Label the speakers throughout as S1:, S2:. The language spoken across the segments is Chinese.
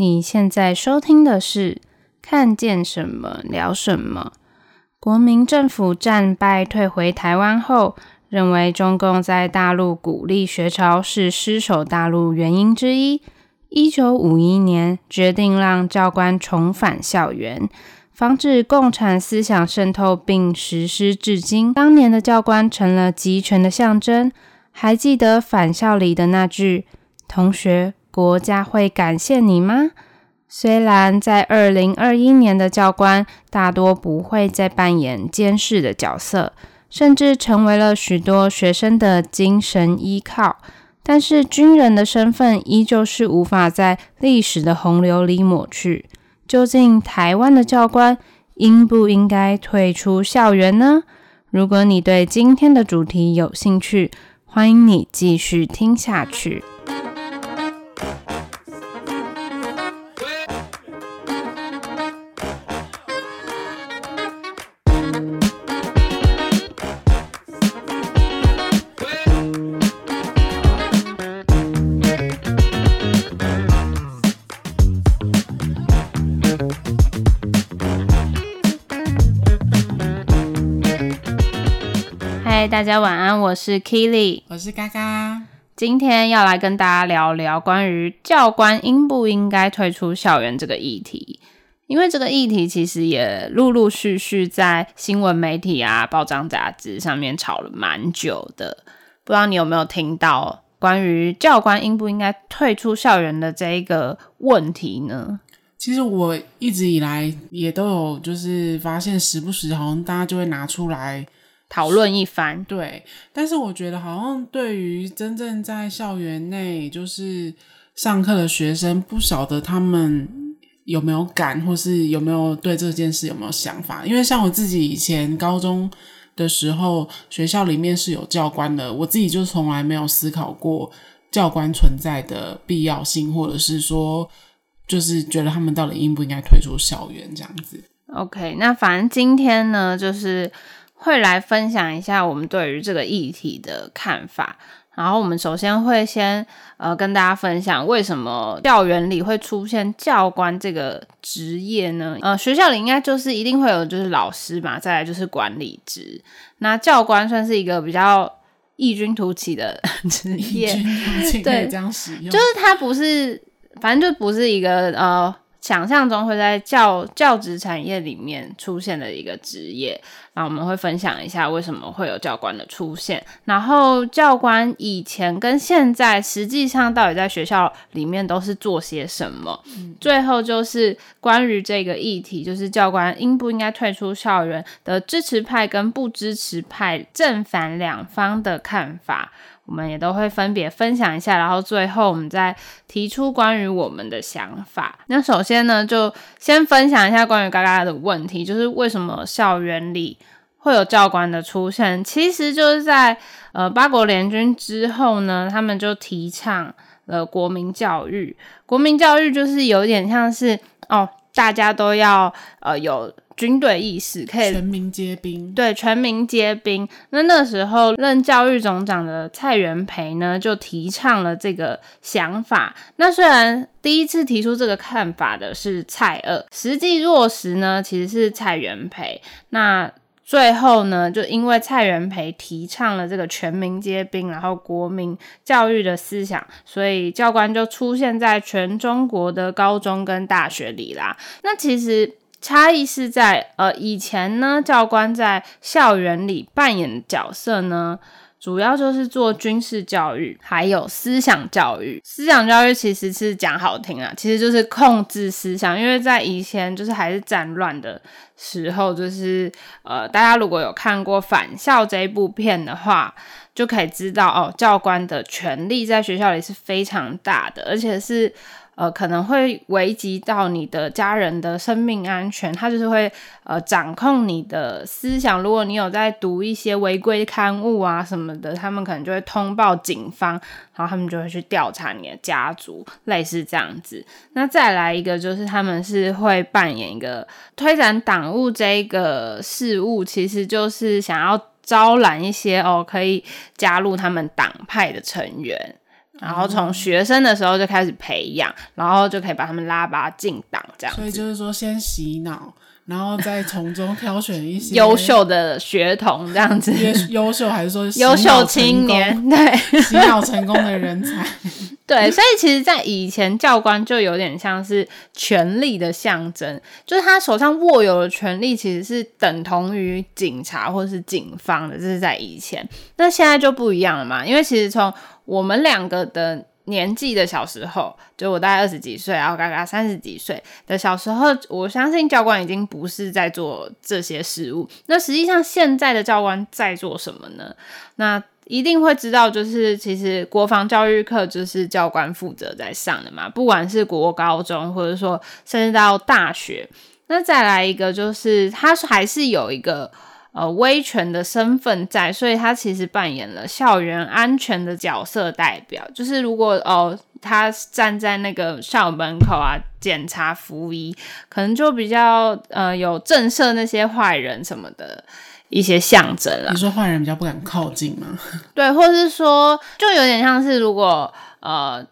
S1: 你现在收听的是《看见什么聊什么》。国民政府战败退回台湾后，认为中共在大陆鼓励学潮是失守大陆原因之一。一九五一年，决定让教官重返校园，防止共产思想渗透，并实施至今。当年的教官成了集权的象征。还记得返校里的那句：“同学。”国家会感谢你吗？虽然在二零二一年的教官大多不会再扮演监视的角色，甚至成为了许多学生的精神依靠，但是军人的身份依旧是无法在历史的洪流里抹去。究竟台湾的教官应不应该退出校园呢？如果你对今天的主题有兴趣，欢迎你继续听下去。大家晚安，我是 Kili，
S2: 我是嘎嘎。
S1: 今天要来跟大家聊聊关于教官应不应该退出校园这个议题，因为这个议题其实也陆陆续续在新闻媒体啊、报章杂志上面吵了蛮久的。不知道你有没有听到关于教官应不应该退出校园的这一个问题呢？
S2: 其实我一直以来也都有，就是发现时不时好像大家就会拿出来。
S1: 讨论一番，
S2: 对，但是我觉得好像对于真正在校园内就是上课的学生，不晓得他们有没有感，或是有没有对这件事有没有想法。因为像我自己以前高中的时候，学校里面是有教官的，我自己就从来没有思考过教官存在的必要性，或者是说，就是觉得他们到底应不应该退出校园这样子。
S1: OK，那反正今天呢，就是。会来分享一下我们对于这个议题的看法，然后我们首先会先呃跟大家分享为什么校园里会出现教官这个职业呢？呃，学校里应该就是一定会有就是老师嘛，再来就是管理职，那教官算是一个比较异军突起的 职业，
S2: 异军突起可以这样使用，
S1: 对，就是他不是，反正就不是一个呃。想象中会在教教职产业里面出现的一个职业，那我们会分享一下为什么会有教官的出现，然后教官以前跟现在实际上到底在学校里面都是做些什么？嗯，最后就是关于这个议题，就是教官应不应该退出校园的支持派跟不支持派正反两方的看法。我们也都会分别分享一下，然后最后我们再提出关于我们的想法。那首先呢，就先分享一下关于嘎嘎的问题，就是为什么校园里会有教官的出现？其实就是在呃八国联军之后呢，他们就提倡了国民教育。国民教育就是有点像是哦，大家都要呃有。军队意识可以
S2: 全民皆兵，
S1: 对，全民皆兵。那那时候任教育总长的蔡元培呢，就提倡了这个想法。那虽然第一次提出这个看法的是蔡锷，实际落实呢，其实是蔡元培。那最后呢，就因为蔡元培提倡了这个全民皆兵，然后国民教育的思想，所以教官就出现在全中国的高中跟大学里啦。那其实。差异是在，呃，以前呢，教官在校园里扮演的角色呢，主要就是做军事教育，还有思想教育。思想教育其实是讲好听啊，其实就是控制思想。因为在以前就是还是战乱的时候，就是呃，大家如果有看过《返校》这一部片的话，就可以知道哦，教官的权力在学校里是非常大的，而且是。呃，可能会危及到你的家人的生命安全，他就是会呃掌控你的思想。如果你有在读一些违规刊物啊什么的，他们可能就会通报警方，然后他们就会去调查你的家族，类似这样子。那再来一个就是他们是会扮演一个推展党务这一个事务，其实就是想要招揽一些哦可以加入他们党派的成员。然后从学生的时候就开始培养，然后就可以把他们拉拔进党这样。
S2: 所以就是说，先洗脑。然后再从中挑选一些
S1: 优秀的学童，这样子。
S2: 优秀还是说
S1: 优秀青年？对，
S2: 洗脑成功的人才。
S1: 对，所以其实，在以前教官就有点像是权力的象征，就是他手上握有的权力，其实是等同于警察或是警方的。这是在以前，那现在就不一样了嘛。因为其实从我们两个的。年纪的小时候，就我大概二十几岁，然后嘎嘎三十几岁的小时候，我相信教官已经不是在做这些事务。那实际上现在的教官在做什么呢？那一定会知道，就是其实国防教育课就是教官负责在上的嘛，不管是国高中，或者说甚至到大学。那再来一个，就是他还是有一个。呃，威权的身份在，所以他其实扮演了校园安全的角色代表。就是如果哦，他站在那个校门口啊，检查服仪，可能就比较呃有震慑那些坏人什么的一些象征了。
S2: 你说坏人比较不敢靠近吗？
S1: 对，或是说，就有点像是如果呃。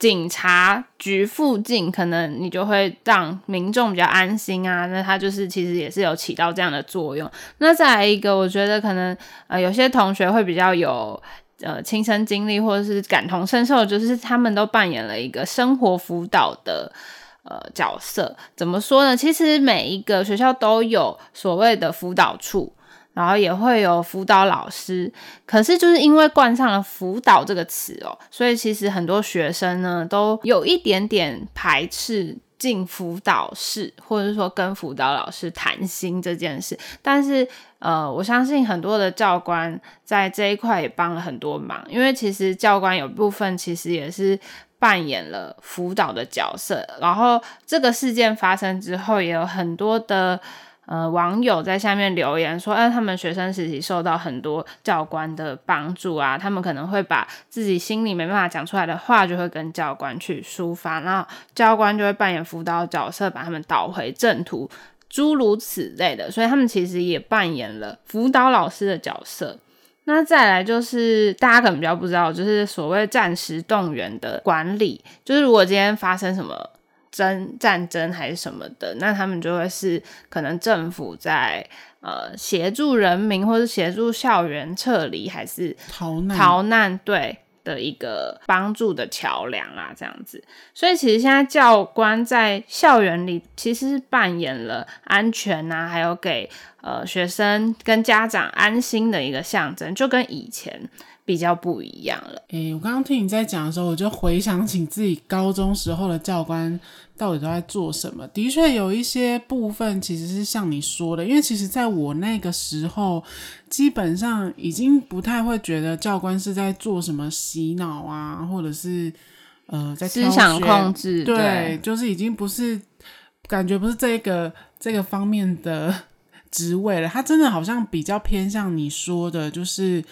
S1: 警察局附近，可能你就会让民众比较安心啊。那他就是其实也是有起到这样的作用。那再来一个，我觉得可能呃有些同学会比较有呃亲身经历或者是感同身受，就是他们都扮演了一个生活辅导的呃角色。怎么说呢？其实每一个学校都有所谓的辅导处。然后也会有辅导老师，可是就是因为冠上了“辅导”这个词哦，所以其实很多学生呢都有一点点排斥进辅导室，或者是说跟辅导老师谈心这件事。但是呃，我相信很多的教官在这一块也帮了很多忙，因为其实教官有部分其实也是扮演了辅导的角色。然后这个事件发生之后，也有很多的。呃，网友在下面留言说，哎，他们学生时期受到很多教官的帮助啊，他们可能会把自己心里没办法讲出来的话，就会跟教官去抒发，然后教官就会扮演辅导角色，把他们导回正途，诸如此类的。所以他们其实也扮演了辅导老师的角色。那再来就是大家可能比较不知道，就是所谓战时动员的管理，就是如果今天发生什么。争战争还是什么的，那他们就会是可能政府在呃协助人民，或是协助校园撤离，还是
S2: 逃难
S1: 逃难对的一个帮助的桥梁啊，这样子。所以其实现在教官在校园里其实是扮演了安全啊，还有给呃学生跟家长安心的一个象征，就跟以前。比较不一样了。
S2: 诶、欸，我刚刚听你在讲的时候，我就回想起自己高中时候的教官到底都在做什么。的确有一些部分其实是像你说的，因为其实在我那个时候，基本上已经不太会觉得教官是在做什么洗脑啊，或者是呃在
S1: 思想控制。
S2: 对，
S1: 对，
S2: 就是已经不是感觉不是这个这个方面的职位了。他真的好像比较偏向你说的，就是。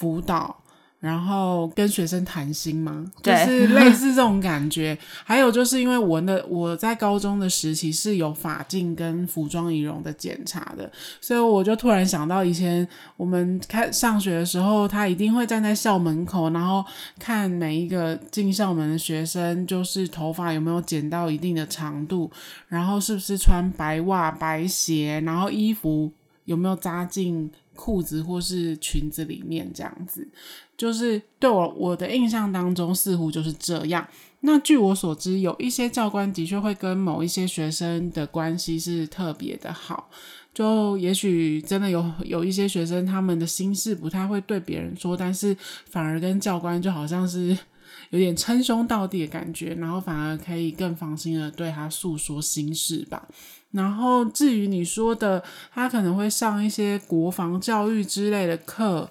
S2: 辅导，然后跟学生谈心
S1: 吗？
S2: 就是类似这种 感觉。还有就是因为我的我在高中的时期是有法镜跟服装仪容的检查的，所以我就突然想到以前我们开上学的时候，他一定会站在校门口，然后看每一个进校门的学生，就是头发有没有剪到一定的长度，然后是不是穿白袜、白鞋，然后衣服有没有扎进。裤子或是裙子里面这样子，就是对我我的印象当中似乎就是这样。那据我所知，有一些教官的确会跟某一些学生的关系是特别的好，就也许真的有有一些学生他们的心事不太会对别人说，但是反而跟教官就好像是有点称兄道弟的感觉，然后反而可以更放心的对他诉说心事吧。然后至于你说的，他可能会上一些国防教育之类的课，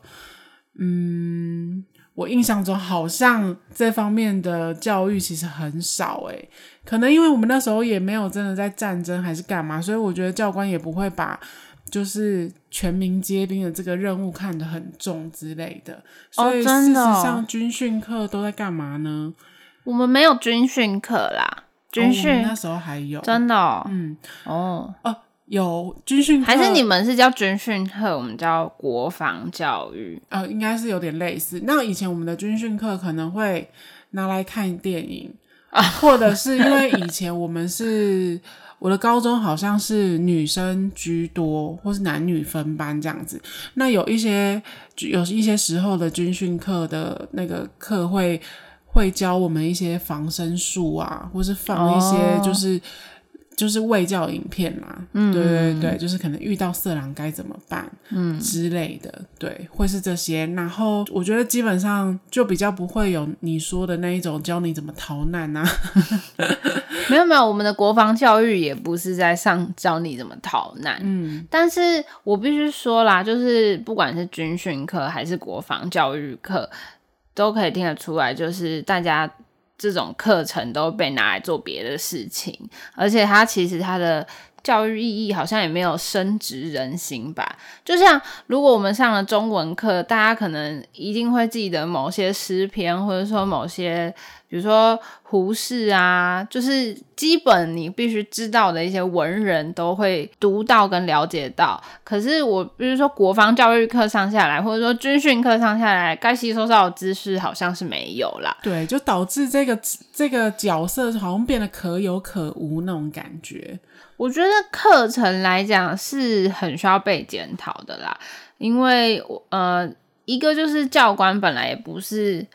S2: 嗯，我印象中好像这方面的教育其实很少诶，可能因为我们那时候也没有真的在战争还是干嘛，所以我觉得教官也不会把就是全民皆兵的这个任务看得很重之类的。所以事实上军训课都在干嘛呢？
S1: 我们没有军训课啦。军训、
S2: 哦、那时候还有
S1: 真的、哦，
S2: 嗯
S1: 哦
S2: 哦，有军训课，
S1: 还是你们是叫军训课，我们叫国防教育？
S2: 呃，应该是有点类似。那以前我们的军训课可能会拿来看电影啊，或者是因为以前我们是我的高中好像是女生居多，或是男女分班这样子。那有一些有一些时候的军训课的那个课会会教我们一些防身术啊，或是放一些就是。哦就是卫教影片嘛，嗯，对对对，就是可能遇到色狼该怎么办，嗯之类的，对，会是这些。然后我觉得基本上就比较不会有你说的那一种教你怎么逃难啊。
S1: 没有没有，我们的国防教育也不是在上教你怎么逃难，嗯，但是我必须说啦，就是不管是军训课还是国防教育课，都可以听得出来，就是大家。这种课程都被拿来做别的事情，而且它其实它的教育意义好像也没有深植人心吧。就像如果我们上了中文课，大家可能一定会记得某些诗篇，或者说某些。比如说胡适啊，就是基本你必须知道的一些文人都会读到跟了解到。可是我比如说国防教育课上下来，或者说军训课上下来，该吸收到的知识好像是没有啦。
S2: 对，就导致这个这个角色好像变得可有可无那种感觉。
S1: 我觉得课程来讲是很需要被检讨的啦，因为呃，一个就是教官本来也不是。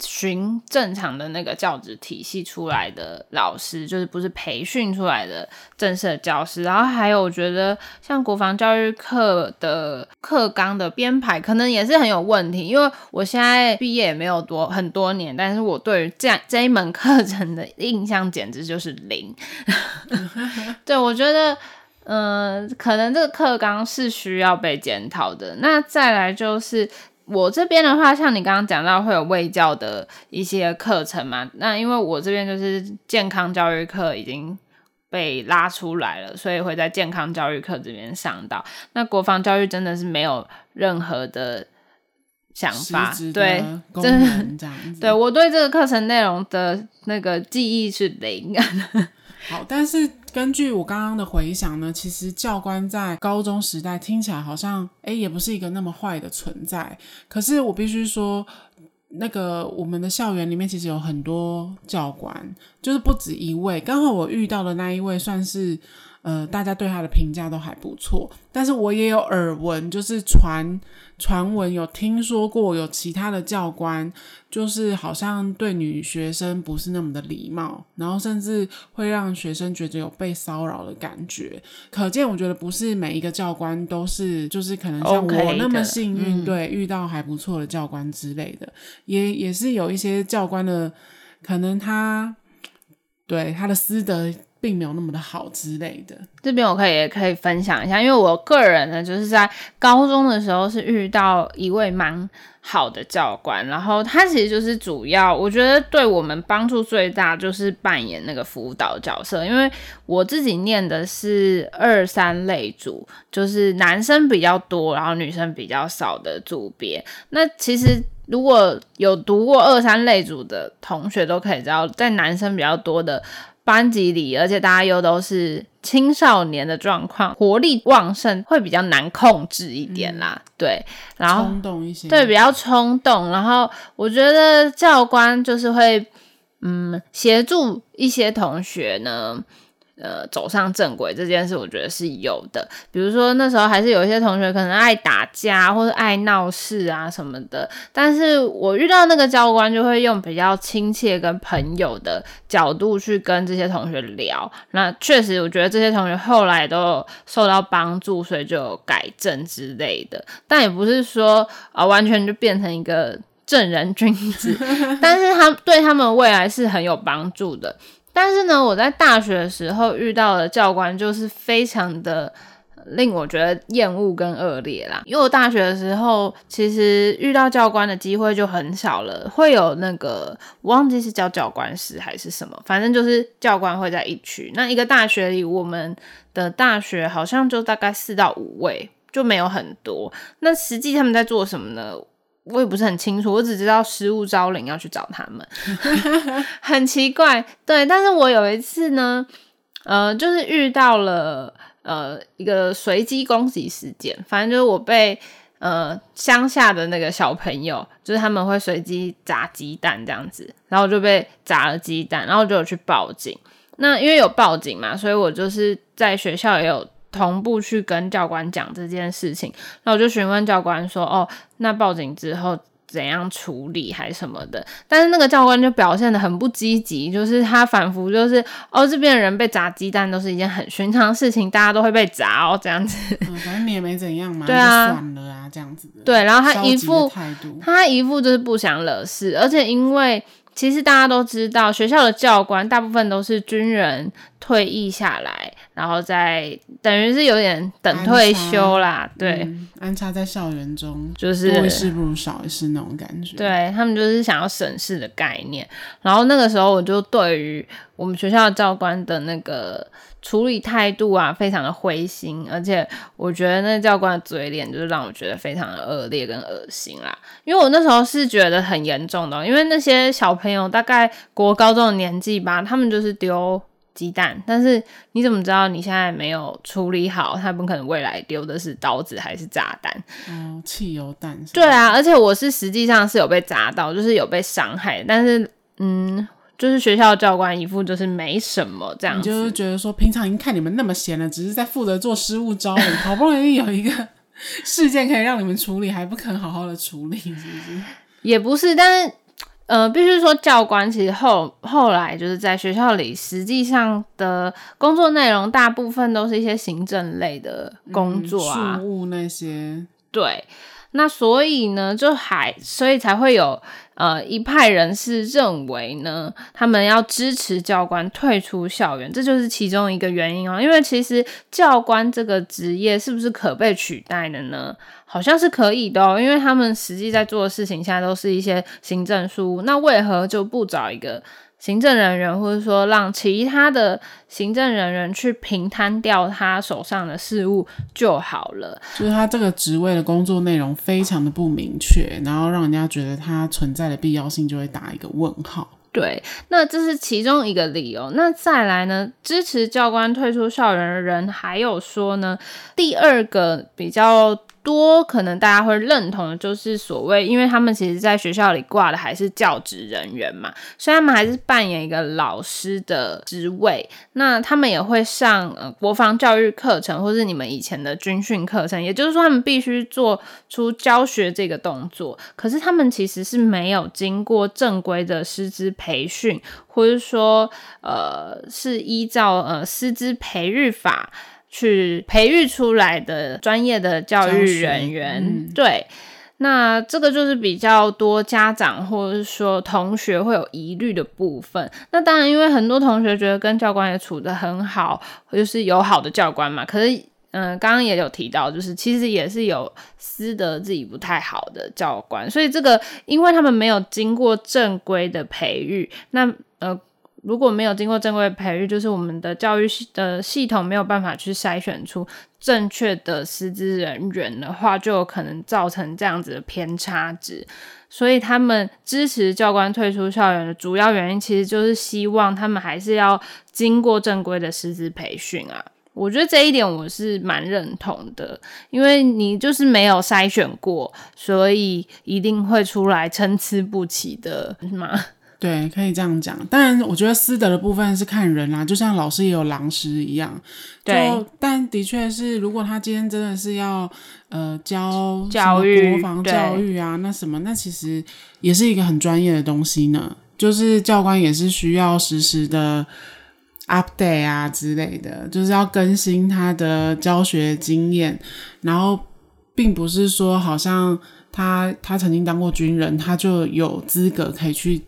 S1: 循正常的那个教职体系出来的老师，就是不是培训出来的正式的教师。然后还有，我觉得像国防教育课的课纲的编排，可能也是很有问题。因为我现在毕业也没有多很多年，但是我对于这样 这一门课程的印象简直就是零。对，我觉得，嗯、可能这个课纲是需要被检讨的。那再来就是。我这边的话，像你刚刚讲到会有卫教的一些课程嘛，那因为我这边就是健康教育课已经被拉出来了，所以会在健康教育课这边上到。那国防教育真的是没有任何的想法，对，真的，对我对这个课程内容的那个记忆是零。
S2: 好，但是根据我刚刚的回想呢，其实教官在高中时代听起来好像，诶，也不是一个那么坏的存在。可是我必须说，那个我们的校园里面其实有很多教官，就是不止一位。刚好我遇到的那一位算是。呃，大家对他的评价都还不错，但是我也有耳闻，就是传传闻有听说过有其他的教官，就是好像对女学生不是那么的礼貌，然后甚至会让学生觉得有被骚扰的感觉。可见，我觉得不是每一个教官都是，就是可能像我那么幸运，okay 嗯、对，遇到还不错的教官之类的，也也是有一些教官的，可能他对他的私德。并没有那么的好之类的。
S1: 这边我可以也可以分享一下，因为我个人呢，就是在高中的时候是遇到一位蛮好的教官，然后他其实就是主要，我觉得对我们帮助最大就是扮演那个辅导角色。因为我自己念的是二三类组，就是男生比较多，然后女生比较少的组别。那其实如果有读过二三类组的同学都可以知道，在男生比较多的。班级里，而且大家又都是青少年的状况，活力旺盛，会比较难控制一点啦。嗯、对，然后
S2: 冲动一些，
S1: 对，比较冲动。然后我觉得教官就是会，嗯，协助一些同学呢。呃，走上正轨这件事，我觉得是有的。比如说那时候还是有一些同学可能爱打架或者爱闹事啊什么的，但是我遇到那个教官就会用比较亲切跟朋友的角度去跟这些同学聊。那确实，我觉得这些同学后来都受到帮助，所以就有改正之类的。但也不是说啊、完全就变成一个正人君子，但是他对他们未来是很有帮助的。但是呢，我在大学的时候遇到的教官就是非常的令我觉得厌恶跟恶劣啦。因为我大学的时候其实遇到教官的机会就很少了，会有那个忘记是叫教官室还是什么，反正就是教官会在一区。那一个大学里，我们的大学好像就大概四到五位，就没有很多。那实际他们在做什么呢？我也不是很清楚，我只知道失物招领要去找他们，很奇怪。对，但是我有一次呢，呃，就是遇到了呃一个随机攻击事件，反正就是我被呃乡下的那个小朋友，就是他们会随机砸鸡蛋这样子，然后就被砸了鸡蛋，然后就有去报警。那因为有报警嘛，所以我就是在学校也有同步去跟教官讲这件事情。那我就询问教官说：“哦，那报警之后怎样处理还什么的？”但是那个教官就表现的很不积极，就是他反复就是：“哦，这边的人被砸鸡蛋都是一件很寻常的事情，大家都会被砸哦，这样子。
S2: 嗯”反正你也没怎样嘛，
S1: 对啊，
S2: 算了啊，这样子。
S1: 对，然后他一副他一副就是不想惹事，而且因为。其实大家都知道，学校的教官大部分都是军人退役下来，然后再等于是有点等退休啦。对，
S2: 嗯、安插在校园中，
S1: 就是
S2: 多一事不如少一事那种感觉。
S1: 对，他们就是想要省事的概念。然后那个时候，我就对于我们学校的教官的那个。处理态度啊，非常的灰心，而且我觉得那教官的嘴脸就是让我觉得非常的恶劣跟恶心啦。因为我那时候是觉得很严重的，因为那些小朋友大概国高中的年纪吧，他们就是丢鸡蛋，但是你怎么知道你现在没有处理好，他们可能未来丢的是刀子还是炸弹？
S2: 哦，汽油弹。
S1: 对啊，而且我是实际上是有被砸到，就是有被伤害，但是嗯。就是学校教官一副就是没什么这
S2: 样就是觉得说平常已经看你们那么闲了，只是在负责做失物招领，好不容易有一个 事件可以让你们处理，还不肯好好的处理，是不是？
S1: 也不是，但是呃，必须说教官其实后后来就是在学校里实际上的工作内容，大部分都是一些行政类的工作啊，
S2: 事务那些。
S1: 对，那所以呢，就还所以才会有。呃，一派人士认为呢，他们要支持教官退出校园，这就是其中一个原因哦。因为其实教官这个职业是不是可被取代的呢？好像是可以的哦，因为他们实际在做的事情现在都是一些行政事务，那为何就不找一个？行政人员，或者说让其他的行政人员去平摊掉他手上的事务就好了。
S2: 就是他这个职位的工作内容非常的不明确，然后让人家觉得他存在的必要性就会打一个问号。
S1: 对，那这是其中一个理由。那再来呢，支持教官退出校园的人还有说呢，第二个比较。多可能大家会认同的就是所谓，因为他们其实在学校里挂的还是教职人员嘛，所以他们还是扮演一个老师的职位。那他们也会上呃国防教育课程，或是你们以前的军训课程，也就是说他们必须做出教学这个动作。可是他们其实是没有经过正规的师资培训，或者说呃是依照呃师资培育法。去培育出来的专业的教育人员，嗯、对，那这个就是比较多家长或者是说同学会有疑虑的部分。那当然，因为很多同学觉得跟教官也处得很好，就是有好的教官嘛。可是，嗯、呃，刚刚也有提到，就是其实也是有私德自己不太好的教官，所以这个因为他们没有经过正规的培育，那呃。如果没有经过正规培育，就是我们的教育系的系统没有办法去筛选出正确的师资人员的话，就有可能造成这样子的偏差值。所以他们支持教官退出校园的主要原因，其实就是希望他们还是要经过正规的师资培训啊。我觉得这一点我是蛮认同的，因为你就是没有筛选过，所以一定会出来参差不齐的，嘛？
S2: 对，可以这样讲。当然，我觉得师德的部分是看人啦，就像老师也有狼师一样。对，但的确是，如果他今天真的是要呃教教育国防教育啊，那什么，那其实也是一个很专业的东西呢。就是教官也是需要实时的 update 啊之类的，就是要更新他的教学经验。然后，并不是说好像他他曾经当过军人，他就有资格可以去。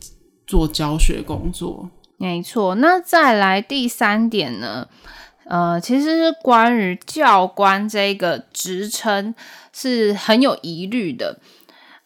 S2: 做教学工作，
S1: 没错。那再来第三点呢？呃，其实是关于教官这个职称是很有疑虑的，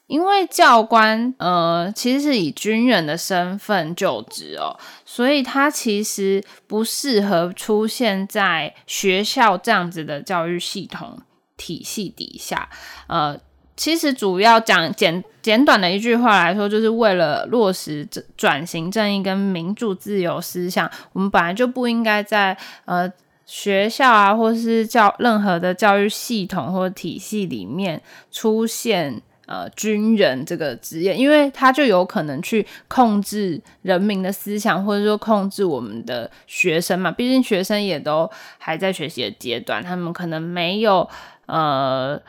S1: 因为教官呃其实是以军人的身份就职哦，所以他其实不适合出现在学校这样子的教育系统体系底下，呃。其实主要讲简简短的一句话来说，就是为了落实转型正义跟民主自由思想，我们本来就不应该在呃学校啊，或是教任何的教育系统或体系里面出现呃军人这个职业，因为他就有可能去控制人民的思想，或者说控制我们的学生嘛。毕竟学生也都还在学习的阶段，他们可能没有呃。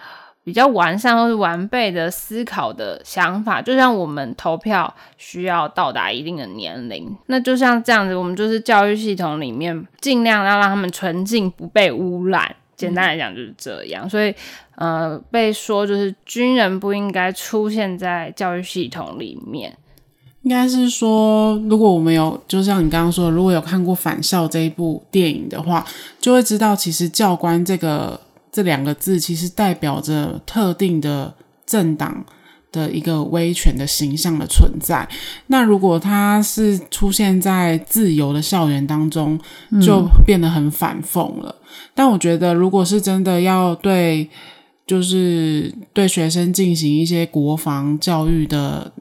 S1: 比较完善或是完备的思考的想法，就像我们投票需要到达一定的年龄，那就像这样子，我们就是教育系统里面尽量要让他们纯净，不被污染。简单来讲就是这样。所以，呃，被说就是军人不应该出现在教育系统里面。
S2: 应该是说，如果我们有，就像你刚刚说的，如果有看过《返校》这一部电影的话，就会知道其实教官这个。这两个字其实代表着特定的政党的一个威权的形象的存在。那如果它是出现在自由的校园当中，就变得很反讽了。嗯。但我觉得，如果是真的要对，就是对学生进行一些国防教育的。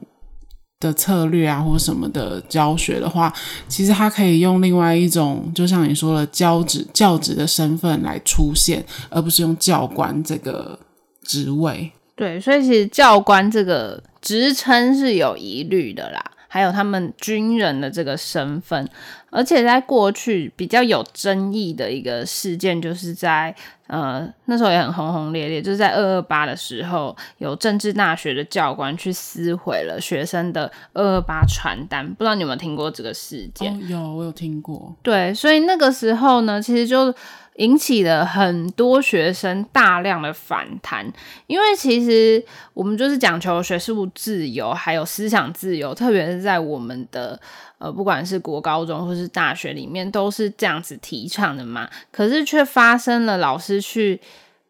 S2: 的策略啊，或什么的教学的话，其实他可以用另外一种，就像你说的教职教职的身份来出现，而不是用教官这个职位。
S1: 对，所以其实教官这个职称是有疑虑的啦。还有他们军人的这个身份，而且在过去比较有争议的一个事件，就是在呃那时候也很轰轰烈烈，就是在二二八的时候，有政治大学的教官去撕毁了学生的二二八传单，不知道你有没有听过这个事件？
S2: 哦，有，我有听过。
S1: 对，所以那个时候呢，其实就。引起了很多学生大量的反弹，因为其实我们就是讲求学术自由，还有思想自由，特别是在我们的呃，不管是国高中或是大学里面，都是这样子提倡的嘛。可是却发生了老师去。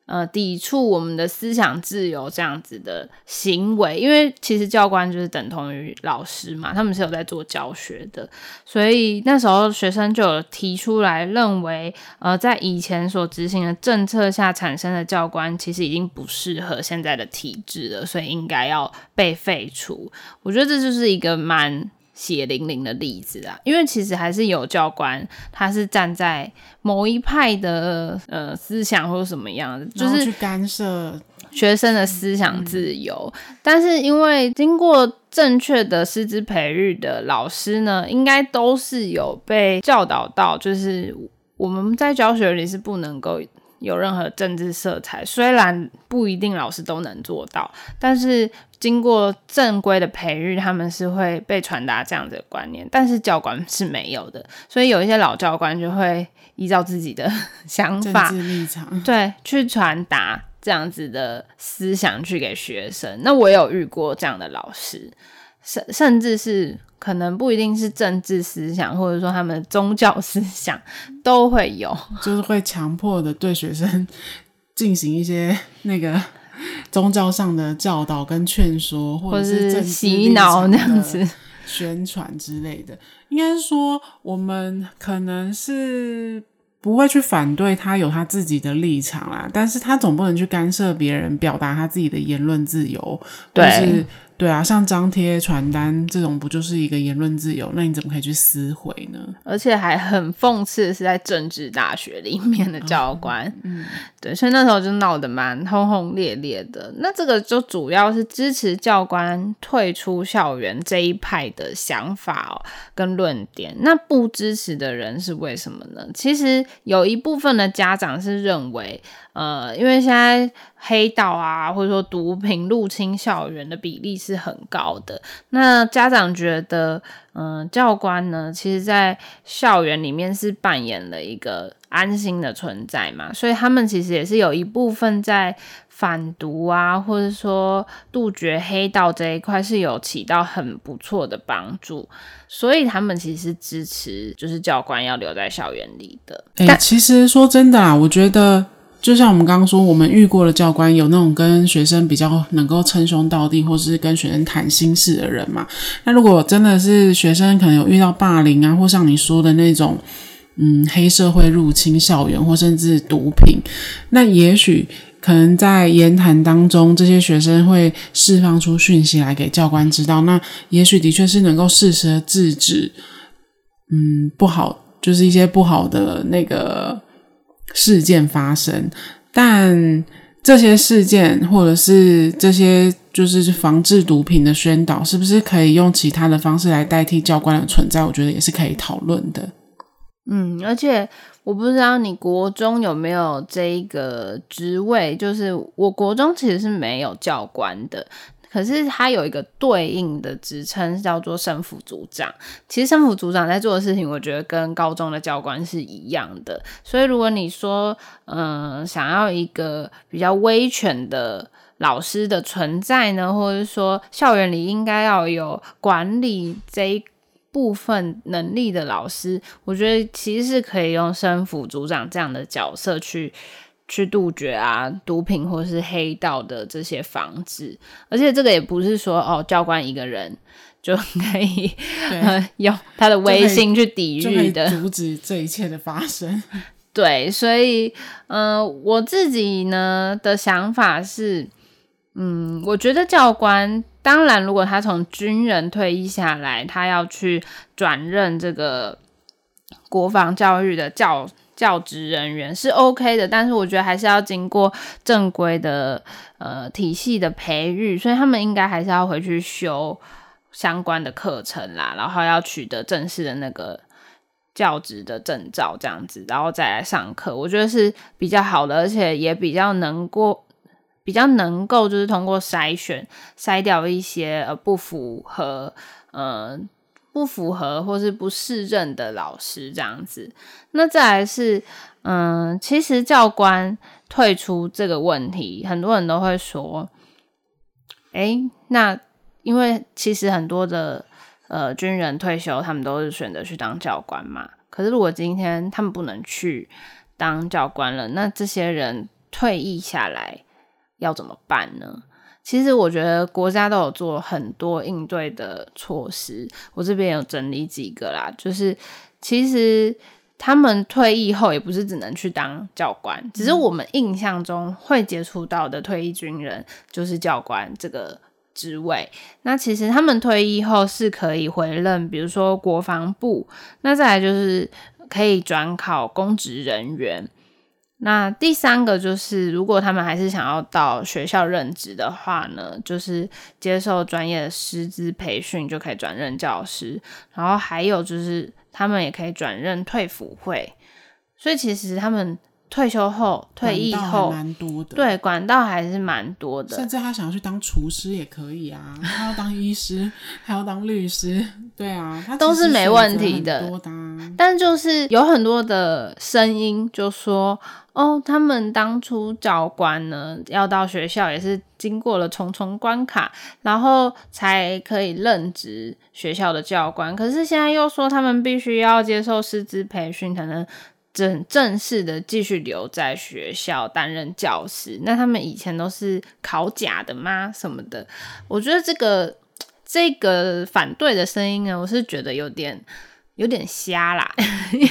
S1: 呃，抵触我们的思想自由这样子的行为，因为其实教官就是等同于老师嘛，他们是有在做教学的，所以那时候学生就有提出来认为，呃，在以前所执行的政策下产生的教官，其实已经不适合现在的体制了，所以应该要被废除。我觉得这就是一个蛮。血淋淋的例子啊，因为其实还是有教官，他是站在某一派的呃思想或者什么样的，就是
S2: 去干涉
S1: 学生的思想自由。嗯、但是因为经过正确的师资培育的老师呢，应该都是有被教导到，就是我们在教学里是不能够有任何政治色彩。虽然不一定老师都能做到，但是。经过正规的培育，他们是会被传达这样子的观念，但是教官是没有的，所以有一些老教官就会依照自己的 想法、
S2: 立场，
S1: 对，去传达这样子的思想去给学生。那我有遇过这样的老师，甚甚至是可能不一定是政治思想，或者说他们的宗教思想都会有，
S2: 就是会强迫的对学生进行一些那个。宗教上的教导跟劝说，或者是洗脑那样子宣传之类的，应该是说我们可能是不会去反对他有他自己的立场啦，但是他总不能去干涉别人表达他自己的言论自由，对。对啊，像张贴传单这种，不就是一个言论自由？那你怎么可以去撕毁呢？而
S1: 且还很讽刺的是，在政治大学里面的教官，哦、嗯，对，所以那时候就闹得蛮轰轰烈烈的。那这个就主要是支持教官退出校园这一派的想法哦，跟论点。那不支持的人是为什么呢？其实有一部分的家长是认为。呃，因为现在黑道啊，或者说毒品入侵校园的比例是很高的。那家长觉得，嗯、呃，教官呢，其实在校园里面是扮演了一个安心的存在嘛，所以他们其实也是有一部分在反毒啊，或者说杜绝黑道这一块是有起到很不错的帮助。所以他们其实支持，就是教官要留在校园里的。
S2: 哎、欸，其实说真的啊，我觉得。就像我们刚刚说，我们遇过的教官有那种跟学生比较能够称兄道弟，或是跟学生谈心事的人嘛。那如果真的是学生可能有遇到霸凌啊，或像你说的那种，嗯，黑社会入侵校园，或甚至毒品，那也许可能在言谈当中，这些学生会释放出讯息来给教官知道。那也许的确是能够适时的制止，嗯，不好，就是一些不好的那个。事件发生，但这些事件或者是这些就是防治毒品的宣导，是不是可以用其他的方式来代替教官的存在？我觉得也是可以讨论的。
S1: 嗯，而且我不知道你国中有没有这一个职位，就是我国中其实是没有教官的。可是他有一个对应的职称叫做生辅组长。其实生辅组长在做的事情，我觉得跟高中的教官是一样的。所以如果你说，嗯、想要一个比较威权的老师的存在呢，或者说校园里应该要有管理这一部分能力的老师，我觉得其实是可以用生辅组长这样的角色去。去杜绝啊毒品或是黑道的这些防治，而且这个也不是说哦教官一个人 就可以呃用他的威信去抵御的，
S2: 阻止这一切的发生。
S1: 对，所以呃我自己呢的想法是，嗯，我觉得教官当然如果他从军人退役下来，他要去转任这个国防教育的教。教职人员是 OK 的，但是我觉得还是要经过正规的呃体系的培育，所以他们应该还是要回去修相关的课程啦，然后要取得正式的那个教职的证照，这样子，然后再来上课，我觉得是比较好的，而且也比较能够比较能够就是通过筛选筛掉一些呃不符合呃。不符合或是不适任的老师这样子，那再来是，嗯，其实教官退出这个问题，很多人都会说，诶，那因为其实很多的呃军人退休，他们都是选择去当教官嘛。可是如果今天他们不能去当教官了，那这些人退役下来要怎么办呢？其实我觉得国家都有做很多应对的措施，我这边有整理几个啦。就是其实他们退役后也不是只能去当教官，只是我们印象中会接触到的退役军人就是教官这个职位。那其实他们退役后是可以回任，比如说国防部，那再来就是可以转考公职人员。那第三个就是，如果他们还是想要到学校任职的话呢，就是接受专业的师资培训，就可以转任教师。然后还有就是，他们也可以转任退辅会。所以其实他们。退休后、退役后，
S2: 蛮多的。
S1: 对，管道还是蛮多的。
S2: 甚至他想要去当厨师也可以啊，他要当医师，还要当律师，对啊，他
S1: 都是没问题的。但就是有很多的声音就说，哦，他们当初教官呢，要到学校也是经过了重重关卡，然后才可以任职学校的教官。可是现在又说，他们必须要接受师资培训才能。正正式的继续留在学校担任教师，那他们以前都是考甲的吗？什么的？我觉得这个这个反对的声音呢，我是觉得有点有点瞎啦。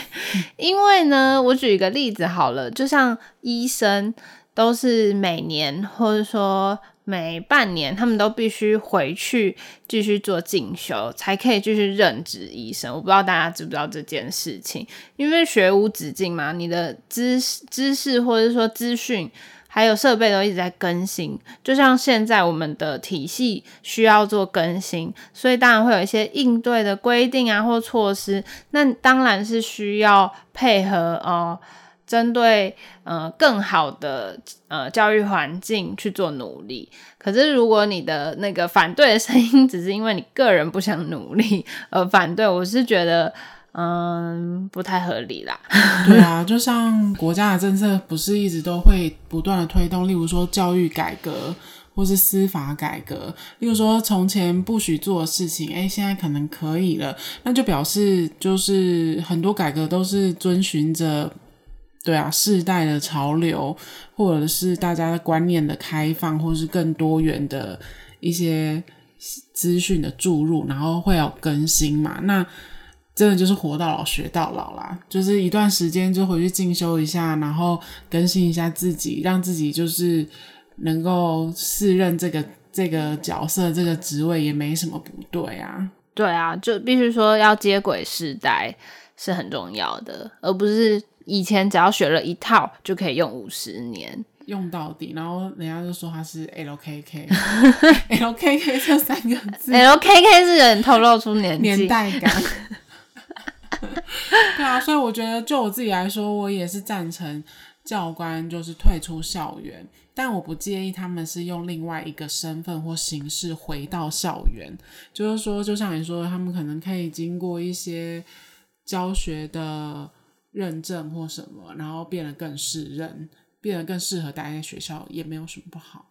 S1: 因为呢，我举一个例子好了，就像医生都是每年或者说。每半年，他们都必须回去继续做进修，才可以继续任职医生。我不知道大家知不知道这件事情，因为学无止境嘛，你的知识、知识或者说资讯，还有设备都一直在更新。就像现在我们的体系需要做更新，所以当然会有一些应对的规定啊或措施。那当然是需要配合哦。针对呃更好的呃教育环境去做努力，可是如果你的那个反对的声音只是因为你个人不想努力而反对，我是觉得嗯不太合理啦。
S2: 对啊，就像国家的政策不是一直都会不断的推动，例如说教育改革或是司法改革，例如说从前不许做的事情，诶，现在可能可以了，那就表示就是很多改革都是遵循着。对啊，世代的潮流，或者是大家的观念的开放，或是更多元的一些资讯的注入，然后会有更新嘛？那真的就是活到老学到老啦，就是一段时间就回去进修一下，然后更新一下自己，让自己就是能够适任这个这个角色、这个职位，也没什么不对啊。
S1: 对啊，就必须说要接轨世代。是很重要的，而不是以前只要学了一套就可以用五十年。
S2: 用到底，然后人家就说他是 LKK，LKK 这三个字
S1: ，LKK 是有点透露出年
S2: 年代感。对啊，所以我觉得就我自己来说，我也是赞成教官就是退出校园，但我不介意他们是用另外一个身份或形式回到校园。就是说，就像你说，他们可能可以经过一些教学的认证或什么，然后变得更适任。变得更适合待在学校也没有什么不好。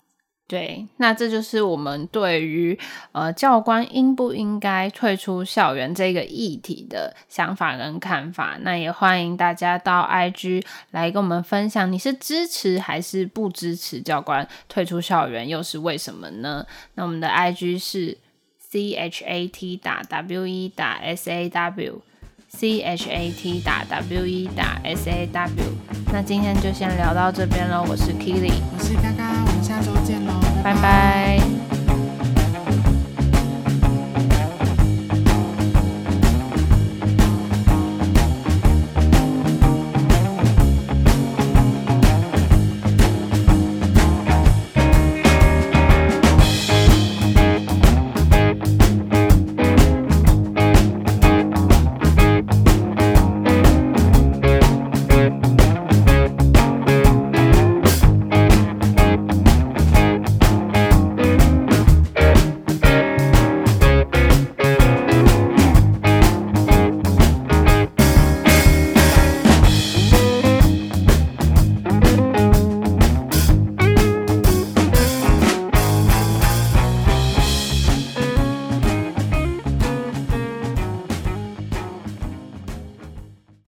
S1: 对，那这就是我们对于呃教官应不应该退出校园这个议题的想法跟看法。那也欢迎大家到 IG 来跟我们分享，你是支持还是不支持教官退出校园，又是为什么呢？那我们的 IG 是 C H A T 打 W E 打 S A W。C H A T 打 W E 打 S A W，那今天就先聊到这边喽。我是 Keely，
S2: 我是嘎嘎，我们下周见喽，拜拜。
S1: 拜拜。